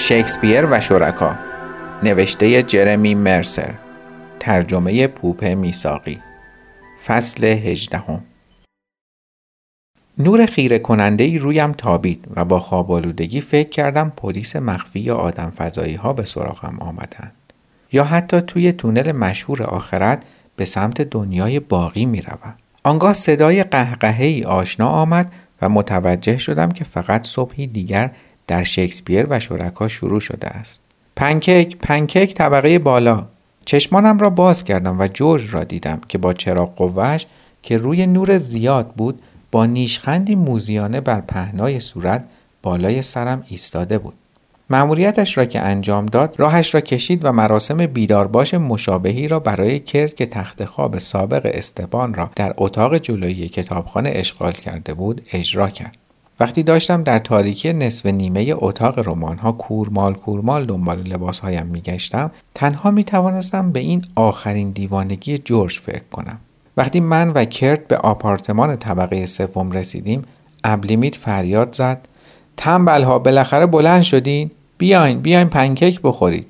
شکسپیر و شرکا. نوشته جرمی مرسر. ترجمه پوپ میساقی فصل هجدهم. نور خیره کننده ای رویم تابید و با خوابالودگی فکر کردم پلیس مخفی یا آدم فضایی ها به سراغم آمدند. یا حتی توی تونل مشهور آخرت به سمت دنیای باقی می روم. آنگاه صدای قهقهه ای آشنا آمد و متوجه شدم که فقط صبحی دیگر در شکسپیر و شرکا شروع شده است. پنکیک پنکیک طبقه بالا چشمانم را باز کردم و جورج را دیدم که با چراغ قوهش که روی نور زیاد بود با نیشخندی موزیانه بر پهنای صورت بالای سرم ایستاده بود. مأموریتش را که انجام داد راهش را کشید و مراسم بیدارباش مشابهی را برای کرد که تخت خواب سابق استبان را در اتاق جلویی کتابخانه اشغال کرده بود اجرا کرد وقتی داشتم در تاریکی نصف نیمه اتاق رمانها کورمال کورمال دنبال لباسهایم میگشتم تنها می توانستم به این آخرین دیوانگی جورج فکر کنم. وقتی من و کرت به آپارتمان طبقه سوم رسیدیم ابلیمیت فریاد زد تنبلها بالاخره بلند شدین. بیاین بیاین پنکیک بخورید.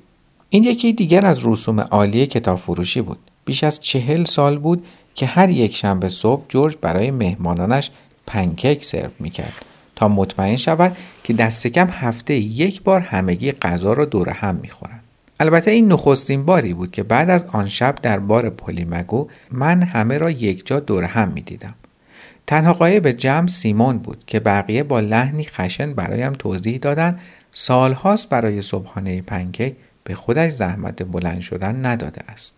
این یکی دیگر از رسوم عالی کتاب فروشی بود. بیش از چهل سال بود که هر یک شنبه صبح جورج برای مهمانانش پنکیک سرو می‌کرد. تا مطمئن شود که دست کم هفته یک بار همگی غذا را دور هم می‌خورند البته این نخستین باری بود که بعد از آن شب در بار پلیمگو من همه را یکجا دور هم می‌دیدم تنها قایب جمع سیمون بود که بقیه با لحنی خشن برایم توضیح دادند سالهاست برای صبحانه پنکیک به خودش زحمت بلند شدن نداده است.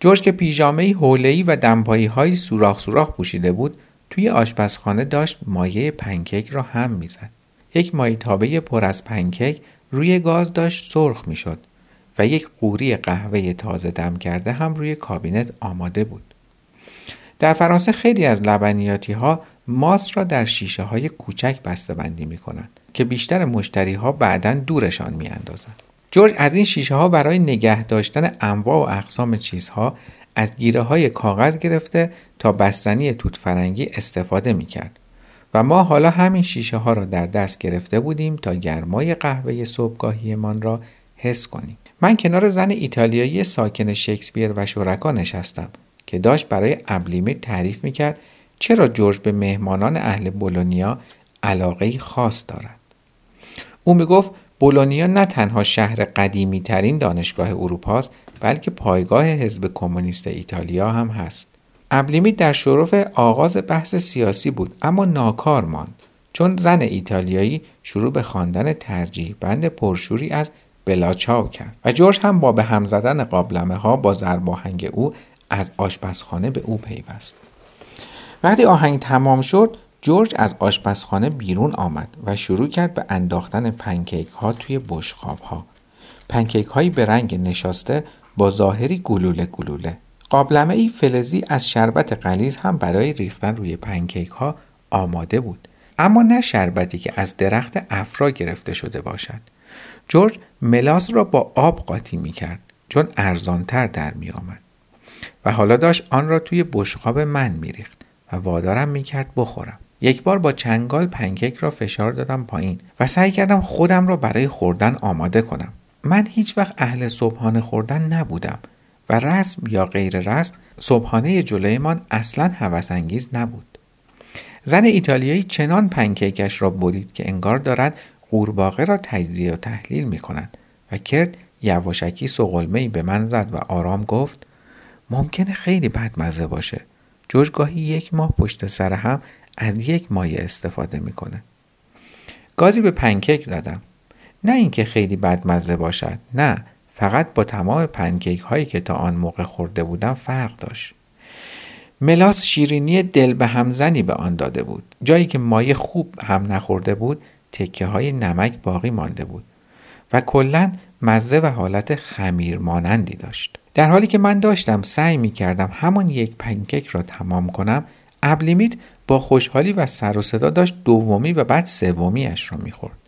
جورج که پیژامه حوله‌ای و دمپایی های سوراخ سوراخ پوشیده بود توی آشپزخانه داشت مایه پنکیک را هم می‌زد. یک مایتابه پر از پنکیک روی گاز داشت سرخ می‌شد و یک قوری قهوه تازه دم کرده هم روی کابینت آماده بود. در فرانسه خیلی از لبنیاتی ها ماست را در شیشه های کوچک بسته بندی می کنند که بیشتر مشتری ها بعدا دورشان می اندازند. جورج از این شیشه ها برای نگه داشتن انواع و اقسام چیزها از گیره های کاغذ گرفته تا بستنی توت فرنگی استفاده می کرد و ما حالا همین شیشه ها را در دست گرفته بودیم تا گرمای قهوه صبحگاهیمان را حس کنیم. من کنار زن ایتالیایی ساکن شکسپیر و شرکا نشستم که داشت برای ابلیمه تعریف می‌کرد چرا جورج به مهمانان اهل بولونیا علاقه خاص دارد او می‌گفت بولونیا نه تنها شهر قدیمی ترین دانشگاه اروپاست بلکه پایگاه حزب کمونیست ایتالیا هم هست. ابلیمی در شرف آغاز بحث سیاسی بود اما ناکار ماند. چون زن ایتالیایی شروع به خواندن ترجیح بند پرشوری از بلاچاو کرد و جورج هم با به هم زدن قابلمه ها با زرباهنگ او از آشپزخانه به او پیوست. وقتی آهنگ تمام شد جورج از آشپزخانه بیرون آمد و شروع کرد به انداختن پنکیک ها توی بشقاب ها پنکیک هایی به رنگ نشاسته با ظاهری گلوله گلوله. قابلمه ای فلزی از شربت قلیز هم برای ریختن روی پنکیک ها آماده بود. اما نه شربتی که از درخت افرا گرفته شده باشد. جورج ملاس را با آب قاطی می کرد چون ارزانتر در می آمد. و حالا داشت آن را توی بشقاب من میریخت و وادارم می‌کرد بخورم. یک بار با چنگال پنکیک را فشار دادم پایین و سعی کردم خودم را برای خوردن آماده کنم. من هیچ وقت اهل صبحانه خوردن نبودم و رسم یا غیر رسم صبحانه جلویمان اصلا هوسانگیز نبود. زن ایتالیایی چنان پنکیکش را برید که انگار دارد قورباغه را تجزیه و تحلیل می کند و کرد یواشکی سقلمه به من زد و آرام گفت ممکنه خیلی بدمزه باشه. جورج گاهی یک ماه پشت سر هم از یک مایه استفاده می‌کنه. گازی به پنکیک زدم. نه اینکه خیلی بدمزه باشد نه فقط با تمام پنکیک هایی که تا آن موقع خورده بودم فرق داشت. ملاس شیرینی دل به همزنی به آن داده بود. جایی که مایه خوب هم نخورده بود تکه های نمک باقی مانده بود و کلا مزه و حالت خمیر مانندی داشت. در حالی که من داشتم سعی می کردم همان یک پنکیک را تمام کنم ابلیمیت با خوشحالی و سر و صدا داشت دومی و بعد سومیش را می‌خورد.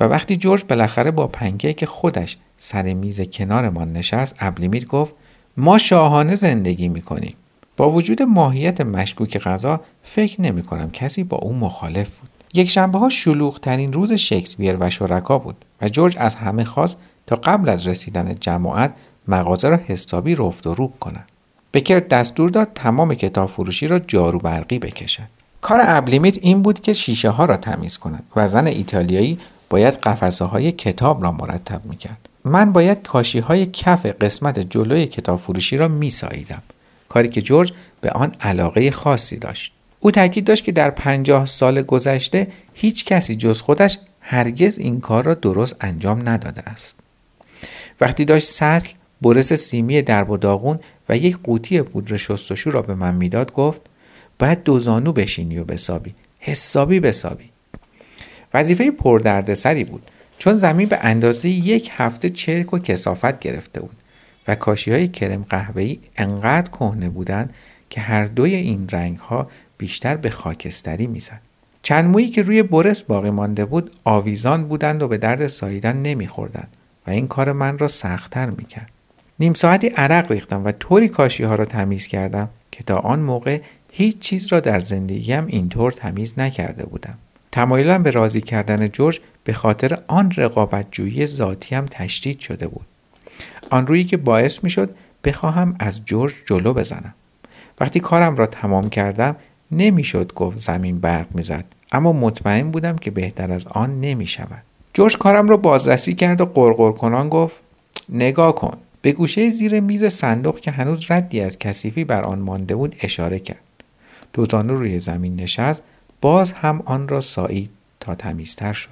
و وقتی جورج بالاخره با پنکیک خودش سر میز کنارمان نشست ابلیمیت گفت ما شاهانه زندگی می‌کنیم با وجود ماهیت مشکوک غذا فکر نمی کنم کسی با او مخالف بود یک شنبه ها شلوغ ترین روز شکسپیر و شرکا بود و جورج از همه خواست تا قبل از رسیدن جماعت مغازه را حسابی رفت و روب کند. بکر دستور داد تمام کتاب فروشی را جارو برقی بکشد. کار ابلیمیت این بود که شیشه ها را تمیز کند و زن ایتالیایی باید قفسه های کتاب را مرتب می کرد. من باید کاشی های کف قسمت جلوی کتاب فروشی را می ساییدم. کاری که جورج به آن علاقه خاصی داشت. او تاکید داشت که در پنجاه سال گذشته هیچ کسی جز خودش هرگز این کار را درست انجام نداده است. وقتی داشت سطل، برس سیمی درب و داغون و یک قوطی پودر شستشو را به من می‌داد گفت باید دوزانو بشینی و بسابی حسابی بسابی وظیفه پردردسری بود چون زمین به اندازه یک هفته چرک و کسافت گرفته بود و کاشی های کرم قهوه‌ای انقدر کهنه بودند که هر دوی این رنگ ها بیشتر به خاکستری می‌زد. چند مویی که روی برس باقی مانده بود آویزان بودند و به درد ساییدن نمیخوردند و این کار من را سختتر می‌کرد. نیم ساعتی عرق ریختم و طوری کاشی ها را تمیز کردم که تا آن موقع هیچ چیز را در زندگیم اینطور تمیز نکرده بودم. تمایلم به راضی کردن جورج به خاطر آن رقابت جویی ذاتی هم تشدید شده بود. آن رویی که باعث می شد بخواهم از جورج جلو بزنم. وقتی کارم را تمام کردم نمی‌شد گفت زمین برق می‌زد اما مطمئن بودم که بهتر از آن نمی شود. جورج کارم را بازرسی کرد و قرقر کنان گفت نگاه کن به گوشه زیر میز صندوق که هنوز ردی از کثیفی بر آن مانده بود اشاره کرد دوزانو روی زمین نشست باز هم آن را سایید تا تمیزتر شد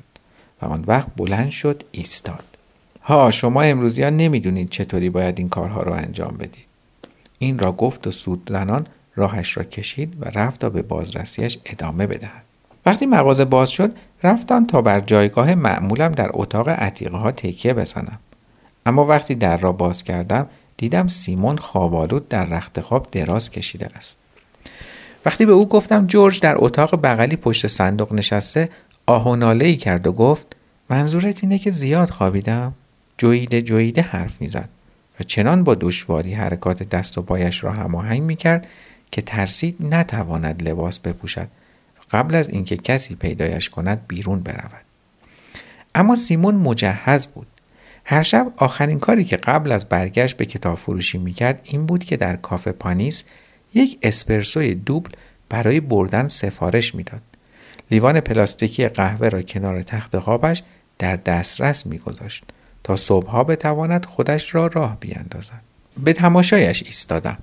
و آن وقت بلند شد ایستاد. ها شما امروزی ها نمی‌دونید چطوری باید این کارها را انجام بدید این را گفت و سود زنان راهش را کشید و رفت تا به بازرسیش ادامه بدهد. وقتی مغازه باز شد رفتم تا بر جایگاه معمولم در اتاق عتیقه ها تکیه بزنم. اما وقتی در را باز کردم دیدم سیمون خوابالود در رخت خواب دراز کشیده است. وقتی به او گفتم جورج در اتاق بغلی پشت صندوق نشسته آه و ناله ای کرد و گفت منظورت اینه که زیاد خوابیدم؟ جویده جویده حرف می‌زد و چنان با دشواری حرکات دست و پایش را هماهنگ می‌کرد که ترسید نتواند لباس بپوشد قبل از اینکه کسی پیدایش کند بیرون برود. اما سیمون مجهز بود. هر شب آخرین کاری که قبل از برگشت به کتاب فروشی می‌کرد این بود که در کافه پانیس یک اسپرسوی دوبل برای بردن سفارش می‌داد. لیوان پلاستیکی قهوه را کنار تخت خوابش در دسترس میگذاشت تا صبحها بتواند خودش را راه بیاندازد. به تماشایش ایستادم.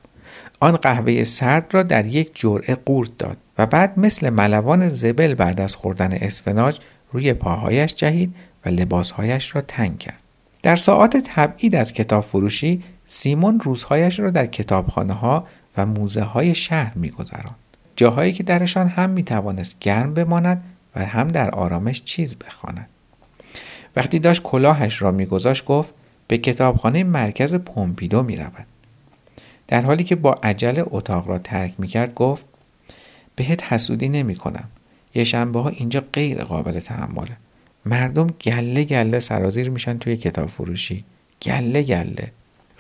آن قهوه سرد را در یک جرعه قورت داد و بعد مثل ملوان زبل بعد از خوردن اسفناج روی پاهایش جهید و لباسهایش را تنگ کرد. در ساعات تبعید از کتاب فروشی سیمون روزهایش را در کتابخانه ها و موزه های شهر میگذراند جاهایی که درشان هم می توانست گرم بماند و هم در آرامش چیز بخواند وقتی داشت کلاهش را میگذاشت گفت به کتابخانه مرکز پومپیدو می رود. در حالی که با عجله اتاق را ترک می کرد گفت بهت حسودی نمی کنم. یه شنبه ها اینجا غیر قابل تحمله. مردم گله گله سرازیر میشن توی کتاب فروشی. گله گله.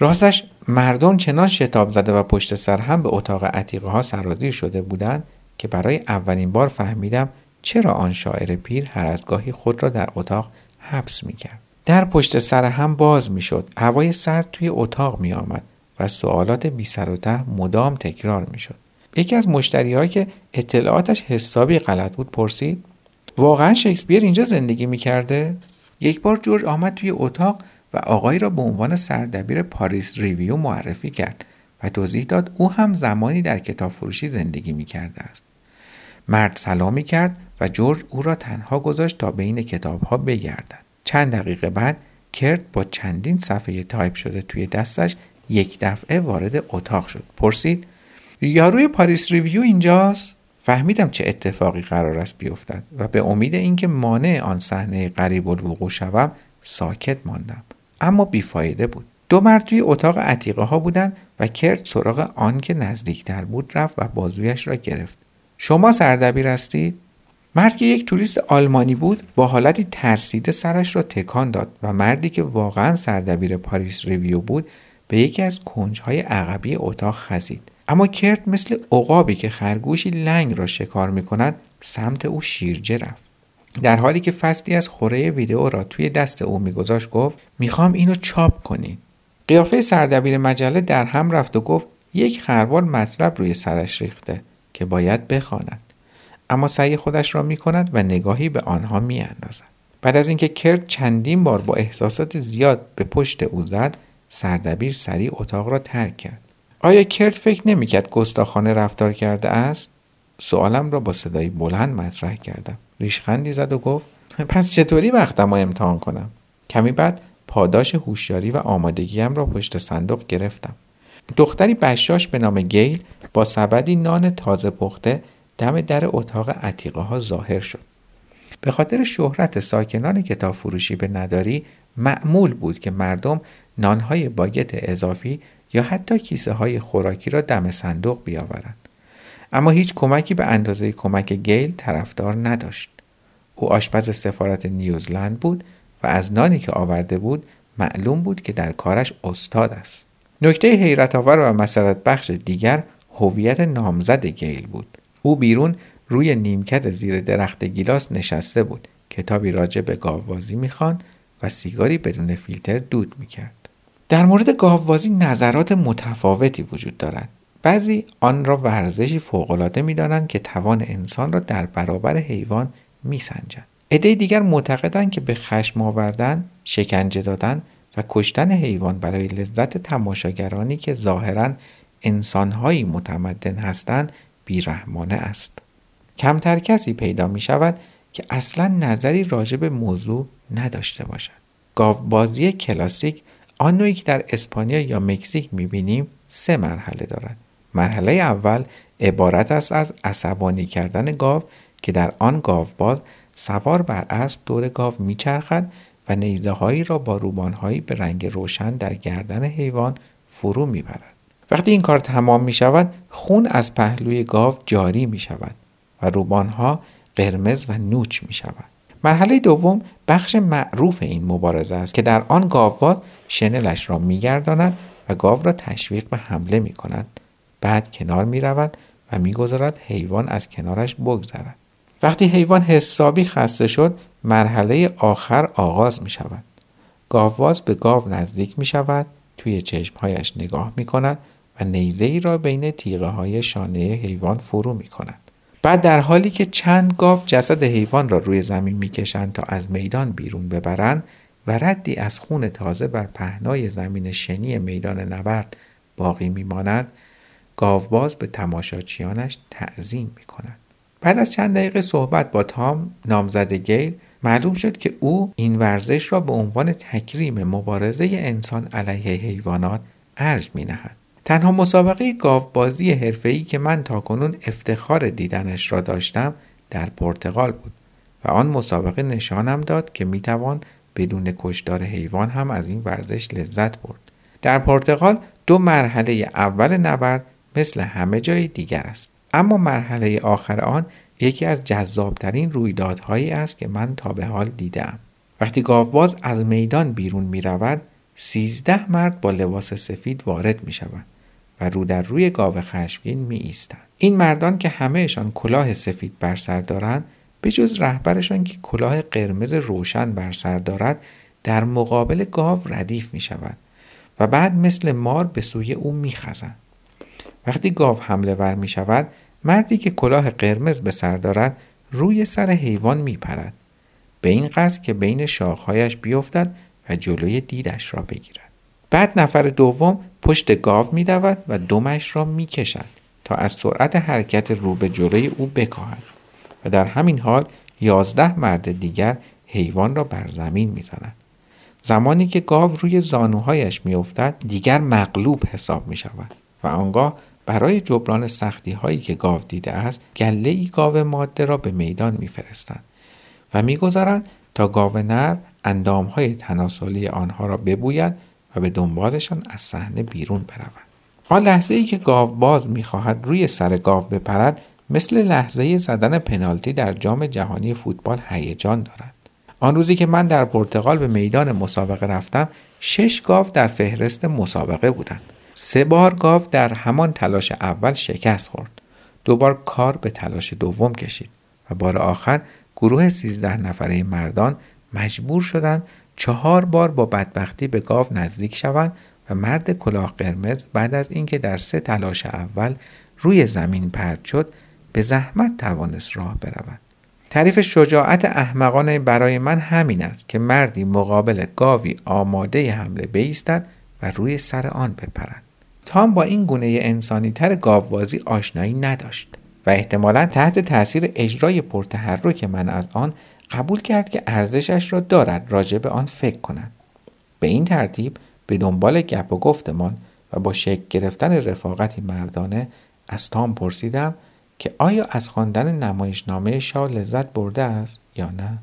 راستش مردم چنان شتاب زده و پشت سر هم به اتاق عتیقه ها سرازیر شده بودند که برای اولین بار فهمیدم چرا آن شاعر پیر هر از گاهی خود را در اتاق حبس می کرد. در پشت سر هم باز می شد. هوای سرد توی اتاق می آمد و سوالات بی سر و ته مدام تکرار می شد. یکی از مشتری که اطلاعاتش حسابی غلط بود پرسید واقعا شکسپیر اینجا زندگی می کرده؟ یک بار جورج آمد توی اتاق و آقایی را به عنوان سردبیر پاریس ریویو معرفی کرد و توضیح داد او هم زمانی در کتاب فروشی زندگی می کرده است. مرد سلامی کرد و جورج او را تنها گذاشت تا بین کتاب ها بگردد. چند دقیقه بعد کرت با چندین صفحه تایپ شده توی دستش یک دفعه وارد اتاق شد. پرسید یاروی پاریس ریویو اینجاست؟ فهمیدم چه اتفاقی قرار است بیفتد و به امید اینکه مانع آن صحنه قریب الوقوع شوم ساکت ماندم اما بیفایده بود. دو مرد توی اتاق عتیقه ها بودن و کرد سراغ آن که نزدیکتر بود رفت و بازویش را گرفت. شما سردبیر هستید؟ مرد که یک توریست آلمانی بود با حالتی ترسیده سرش را تکان داد و مردی که واقعا سردبیر پاریس ریویو بود به یکی از کنجهای عقبی اتاق خزید. اما کرد مثل عقابی که خرگوشی لنگ را شکار می کند سمت او شیرجه رفت. در حالی که فصلی از خوره ویدئو را توی دست او میگذاشت گفت می‌خوام اینو چاپ کنین قیافه سردبیر مجله در هم رفت و گفت یک خروار مطلب روی سرش ریخته که باید بخواند اما سعی خودش را می کند و نگاهی به آنها می اندازد. بعد از اینکه کرد چندین بار با احساسات زیاد به پشت او زد سردبیر سریع اتاق را ترک کرد. آیا کرد فکر نمی‌کرد گستاخانه رفتار کرده است؟ سوالم را با صدایی بلند مطرح کردم. ریشخندی زد و گفت پس چطوری وقتم امتحان کنم؟ کمی بعد پاداش هوشیاری و آمادگیم را پشت صندوق گرفتم. دختری بشاش به نام گیل با سبدی نان تازه پخته دم در اتاق عتیقه ها ظاهر شد. به خاطر شهرت ساکنان کتاب فروشی به نداری معمول بود که مردم نانهای باگت اضافی یا حتی کیسه های خوراکی را دم صندوق بیاورند. اما هیچ کمکی به اندازه کمک گیل طرفدار نداشت. او آشپز سفارت نیوزلند بود و از نانی که آورده بود معلوم بود که در کارش استاد است. نکته حیرت آور و مسرت بخش دیگر هویت نامزد گیل بود. او بیرون روی نیمکت زیر درخت گیلاس نشسته بود. کتابی راجع به گاوبازی می‌خواند و سیگاری بدون فیلتر دود می‌کرد. در مورد گاوبازی نظرات متفاوتی وجود دارد. بعضی آن را ورزشی فوقالعاده می‌دانند که توان انسان را در برابر حیوان میسنجند. عده دیگر معتقدند که به خشم آوردن شکنجه دادن و کشتن حیوان برای لذت تماشاگرانی که ظاهرا انسانهایی متمدن هستند بیرحمانه است. کمتر کسی پیدا می شود که اصلا نظری راجع به موضوع نداشته باشد. گاوبازی کلاسیک آن نوعی که در اسپانیا یا مکزیک می بینیم سه مرحله دارد. مرحله اول عبارت است از عصبانی کردن گاو که در آن گاوباز سوار بر اسب دور گاو میچرخد و نیزه هایی را با روبان هایی به رنگ روشن در گردن حیوان فرو می‌برد. وقتی این کار تمام می شود خون از پهلوی گاو جاری می شود و روبان ها قرمز و نوچ می شود مرحله دوم بخش معروف این مبارزه است که در آن گاوباز شنلش را میگرداند و گاو را تشویق به حمله می کند بعد کنار می رود و می‌گذارد حیوان از کنارش بگذرد وقتی حیوان حسابی خسته شد مرحله آخر آغاز می شود گاوواز به گاو نزدیک می شود توی چشمهایش نگاه می کند و نیزه ای را بین تیغه های شانه حیوان فرو می کند. بعد در حالی که چند گاو جسد حیوان را روی زمین می‌کشند تا از میدان بیرون ببرند و ردی از خون تازه بر پهنای زمین شنی میدان نبرد باقی میماند گاوباز به تماشاچیانش تعظیم می کند. بعد از چند دقیقه صحبت با تام نامزد گیل معلوم شد که او این ورزش را به عنوان تکریم مبارزه انسان علیه حیوانات ارج می نهد. تنها مسابقه گاوبازی حرفه‌ای که من تاکنون افتخار دیدنش را داشتم در پرتغال بود و آن مسابقه نشانم داد که می‌توان بدون کشدار حیوان هم از این ورزش لذت برد. در پرتغال دو مرحله اول نبرد مثل همه جای دیگر است. اما مرحله آخر آن یکی از جذابترین رویدادهایی است که من تا به حال دیدم وقتی گاوباز از میدان بیرون می رود سیزده مرد با لباس سفید وارد می شود و رو در روی گاو خشمگین می ایستند این مردان که همهشان کلاه سفید بر سر دارند به جز رهبرشان که کلاه قرمز روشن بر سر دارد در مقابل گاو ردیف می شود و بعد مثل مار به سوی او می خزند. وقتی گاو حمله ور می شود مردی که کلاه قرمز به سر دارد روی سر حیوان می پرد. به این قصد که بین شاخهایش بیفتد و جلوی دیدش را بگیرد. بعد نفر دوم پشت گاو می دود و دمش را می کشد تا از سرعت حرکت رو به جلوی او بکاهد و در همین حال یازده مرد دیگر حیوان را بر زمین می زند. زمانی که گاو روی زانوهایش می افتد دیگر مغلوب حساب می شود و آنگاه برای جبران سختی هایی که گاو دیده است گله ای گاو ماده را به میدان میفرستند و می‌گذارند تا گاو نر اندام های تناسلی آنها را ببوید و به دنبالشان از صحنه بیرون برود آن لحظه ای که گاو باز می‌خواهد روی سر گاو بپرد مثل لحظه زدن پنالتی در جام جهانی فوتبال هیجان دارد. آن روزی که من در پرتغال به میدان مسابقه رفتم شش گاو در فهرست مسابقه بودند. سه بار گاو در همان تلاش اول شکست خورد. دوبار کار به تلاش دوم کشید و بار آخر گروه سیزده نفره مردان مجبور شدند چهار بار با بدبختی به گاو نزدیک شوند و مرد کلاه قرمز بعد از اینکه در سه تلاش اول روی زمین پرد شد به زحمت توانست راه برود. تعریف شجاعت احمقانه برای من همین است که مردی مقابل گاوی آماده حمله بیستد و روی سر آن بپرد تام با این گونه انسانی تر گاوبازی آشنایی نداشت و احتمالا تحت تاثیر اجرای پرتحرک من از آن قبول کرد که ارزشش را دارد راجع به آن فکر کند. به این ترتیب به دنبال گپ و گفتمان و با شکل گرفتن رفاقتی مردانه از تام پرسیدم که آیا از خواندن نمایشنامه شاه لذت برده است یا نه؟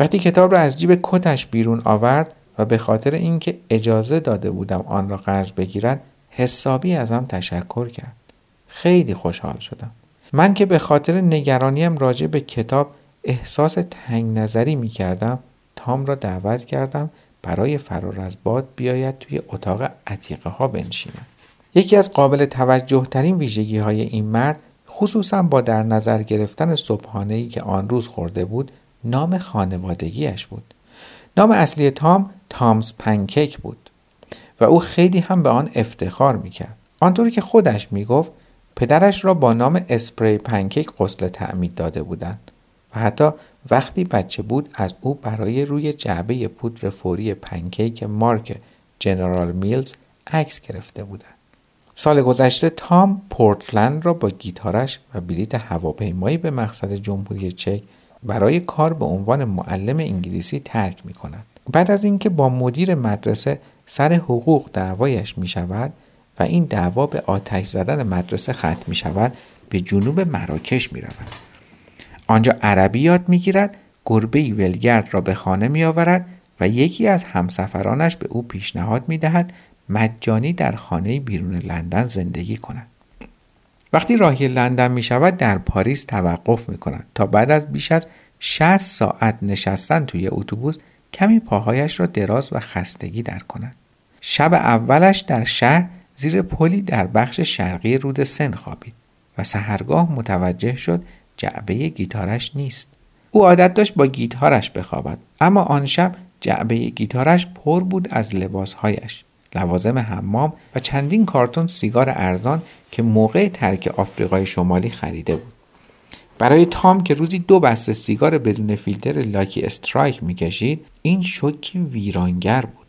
وقتی کتاب را از جیب کتش بیرون آورد و به خاطر اینکه اجازه داده بودم آن را قرض بگیرد حسابی ازم تشکر کرد. خیلی خوشحال شدم. من که به خاطر نگرانیم راجع به کتاب احساس تنگ نظری می کردم تام را دعوت کردم برای فرار از باد بیاید توی اتاق عتیقه ها بنشیند. یکی از قابل توجه ترین ویژگی های این مرد خصوصا با در نظر گرفتن صبحانه که آن روز خورده بود نام خانوادگیش بود. نام اصلی تام تامز پنکیک بود و او خیلی هم به آن افتخار می‌کرد. آنطوری که خودش می‌گفت پدرش را با نام اسپری پنکیک قسل تعمید داده بودند و حتی وقتی بچه بود از او برای روی جعبه پودر فوری پنکیک مارک جنرال میلز عکس گرفته بودند. سال گذشته تام پورتلند را با گیتارش و بلیت هواپیمایی به مقصد جمهوری چک برای کار به عنوان معلم انگلیسی ترک می کند. بعد از اینکه با مدیر مدرسه سر حقوق دعوایش می شود و این دعوا به آتش زدن مدرسه ختم می شود به جنوب مراکش می رود. آنجا عربی یاد می گیرد گربه ولگرد را به خانه می آورد و یکی از همسفرانش به او پیشنهاد می دهد مجانی در خانه بیرون لندن زندگی کند. وقتی راهی لندن می شود در پاریس توقف می کند تا بعد از بیش از 60 ساعت نشستن توی اتوبوس کمی پاهایش را دراز و خستگی در کند. شب اولش در شهر زیر پلی در بخش شرقی رود سن خوابید و سحرگاه متوجه شد جعبه گیتارش نیست. او عادت داشت با گیتارش بخوابد اما آن شب جعبه گیتارش پر بود از لباسهایش لوازم حمام و چندین کارتون سیگار ارزان که موقع ترک آفریقای شمالی خریده بود. برای تام که روزی دو بسته سیگار بدون فیلتر لاکی استرایک می‌کشید این شوکی ویرانگر بود.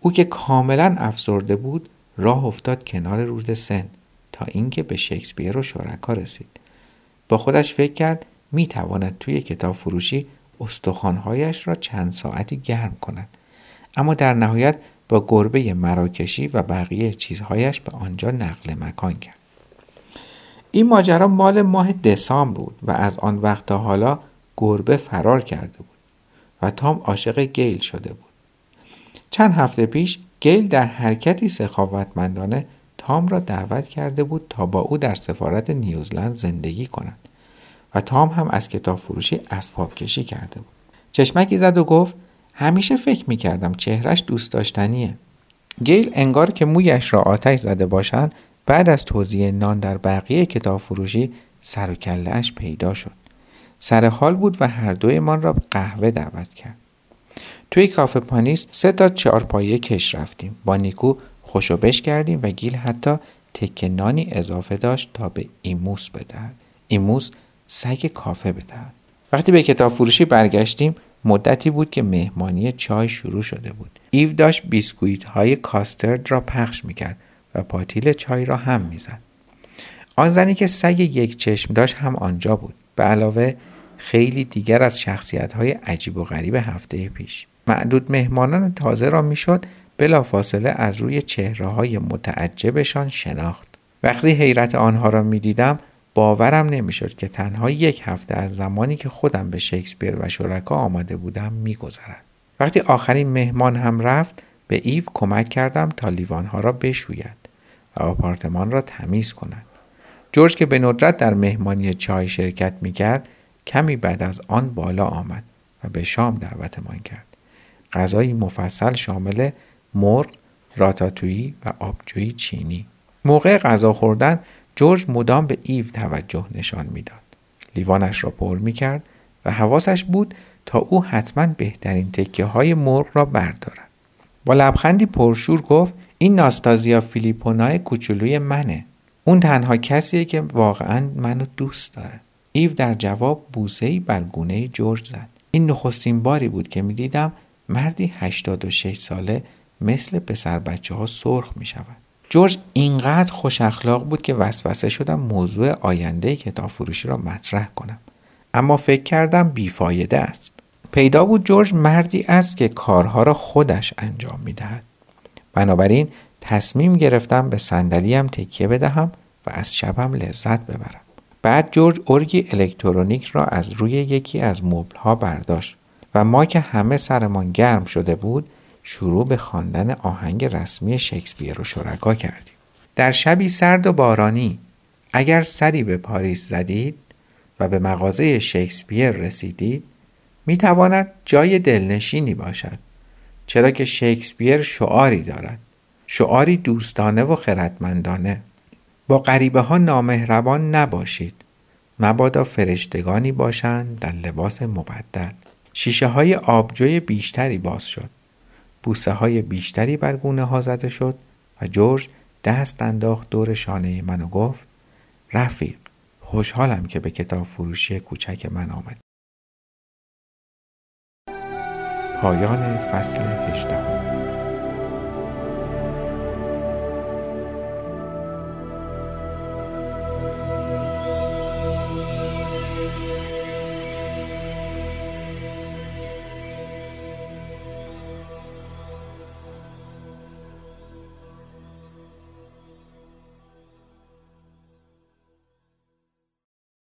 او که کاملا افسرده بود راه افتاد کنار رود سن تا اینکه به شکسپیر و شرکا رسید. با خودش فکر کرد می‌تواند توی کتاب فروشی استخوانهایش را چند ساعتی گرم کند. اما در نهایت با گربه مراکشی و بقیه چیزهایش به آنجا نقل مکان کرد. این ماجرا مال ماه دسامبر بود و از آن وقت تا حالا گربه فرار کرده بود و تام عاشق گیل شده بود. چند هفته پیش گیل در حرکتی سخاوتمندانه تام را دعوت کرده بود تا با او در سفارت نیوزلند زندگی کند و تام هم از کتاب فروشی اسباب کشی کرده بود. چشمکی زد و گفت همیشه فکر می‌کردم چهرش دوست داشتنیه. گیل انگار که مویش را آتش زده باشند بعد از توضیح نان در بقیه کتاب فروشی سر و کلهش پیدا شد. سر حال بود و هر دویمان را قهوه دعوت کرد. توی کافه پانیس سه تا چهارپایه کش رفتیم. با نیکو خوشوبش کردیم و گیل حتی تک نانی اضافه داشت تا به ایموس بدهد. ایموس سگ کافه بدهد. وقتی به کتاب فروشی برگشتیم مدتی بود که مهمانی چای شروع شده بود. ایو داشت بیسکویت های کاسترد را پخش می‌کرد و پاتیل چای را هم می‌زد. آن زنی که سگ یک چشم داشت هم آنجا بود. به علاوه خیلی دیگر از شخصیت های عجیب و غریب هفته پیش. معدود مهمانان تازه را می‌شد بلافاصله از روی چهره های متعجبشان شناخت. وقتی حیرت آنها را می‌دیدم باورم نمی‌شد که تنها یک هفته از زمانی که خودم به شکسپیر و شرکا آماده بودم میگذرد. وقتی آخرین مهمان هم رفت به ایو کمک کردم تا لیوانها را بشوید و آپارتمان را تمیز کند. جورج که به ندرت در مهمانی چای شرکت می‌کرد کمی بعد از آن بالا آمد و به شام دعوتمان کرد. غذایی مفصل شامل مرغ راتاتویی و آبجویی چینی. موقع غذا خوردن جورج مدام به ایو توجه نشان می‌داد لیوانش را پر می کرد و حواسش بود تا او حتما بهترین تکه های مرغ را بردارد. با لبخندی پرشور گفت این ناستازیا فیلیپونای کوچولوی منه. اون تنها کسیه که واقعا منو دوست داره. ایو در جواب بوسه بر گونه جورج زد. این نخستین باری بود که می‌دیدم مردی 86 ساله مثل پسر بچه ها سرخ می شود. جورج اینقدر خوش اخلاق بود که وسوسه شدم موضوع آینده کتاب فروشی را مطرح کنم. اما فکر کردم بیفایده است. پیدا بود جورج مردی است که کارها را خودش انجام می دهد. بنابراین تصمیم گرفتم به صندلیم تکیه بدهم و از شبم لذت ببرم. بعد جورج ارگی الکترونیک را از روی یکی از مبلها برداشت و ما که همه سرمان گرم شده بود شروع به خواندن آهنگ رسمی شکسپیر و شرکا کردیم. در شبی سرد و بارانی اگر سری به پاریس زدید و به مغازه شکسپیر رسیدید می تواند جای دلنشینی باشد چرا که شکسپیر شعاری دارد. شعاری دوستانه و خردمندانه. با غریبه ها نامهربان نباشید. مبادا فرشتگانی باشند در لباس مبدل. شیشه های آبجوی بیشتری باز شد. بوسه های بیشتری بر گونه ها زده شد و جورج دست انداخت دور شانه من و گفت رفیق خوشحالم که به کتاب فروشی کوچک من آمد پایان فصل هشتم